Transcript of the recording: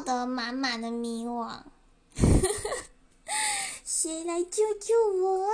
得满满的迷惘。谁来救救我啊！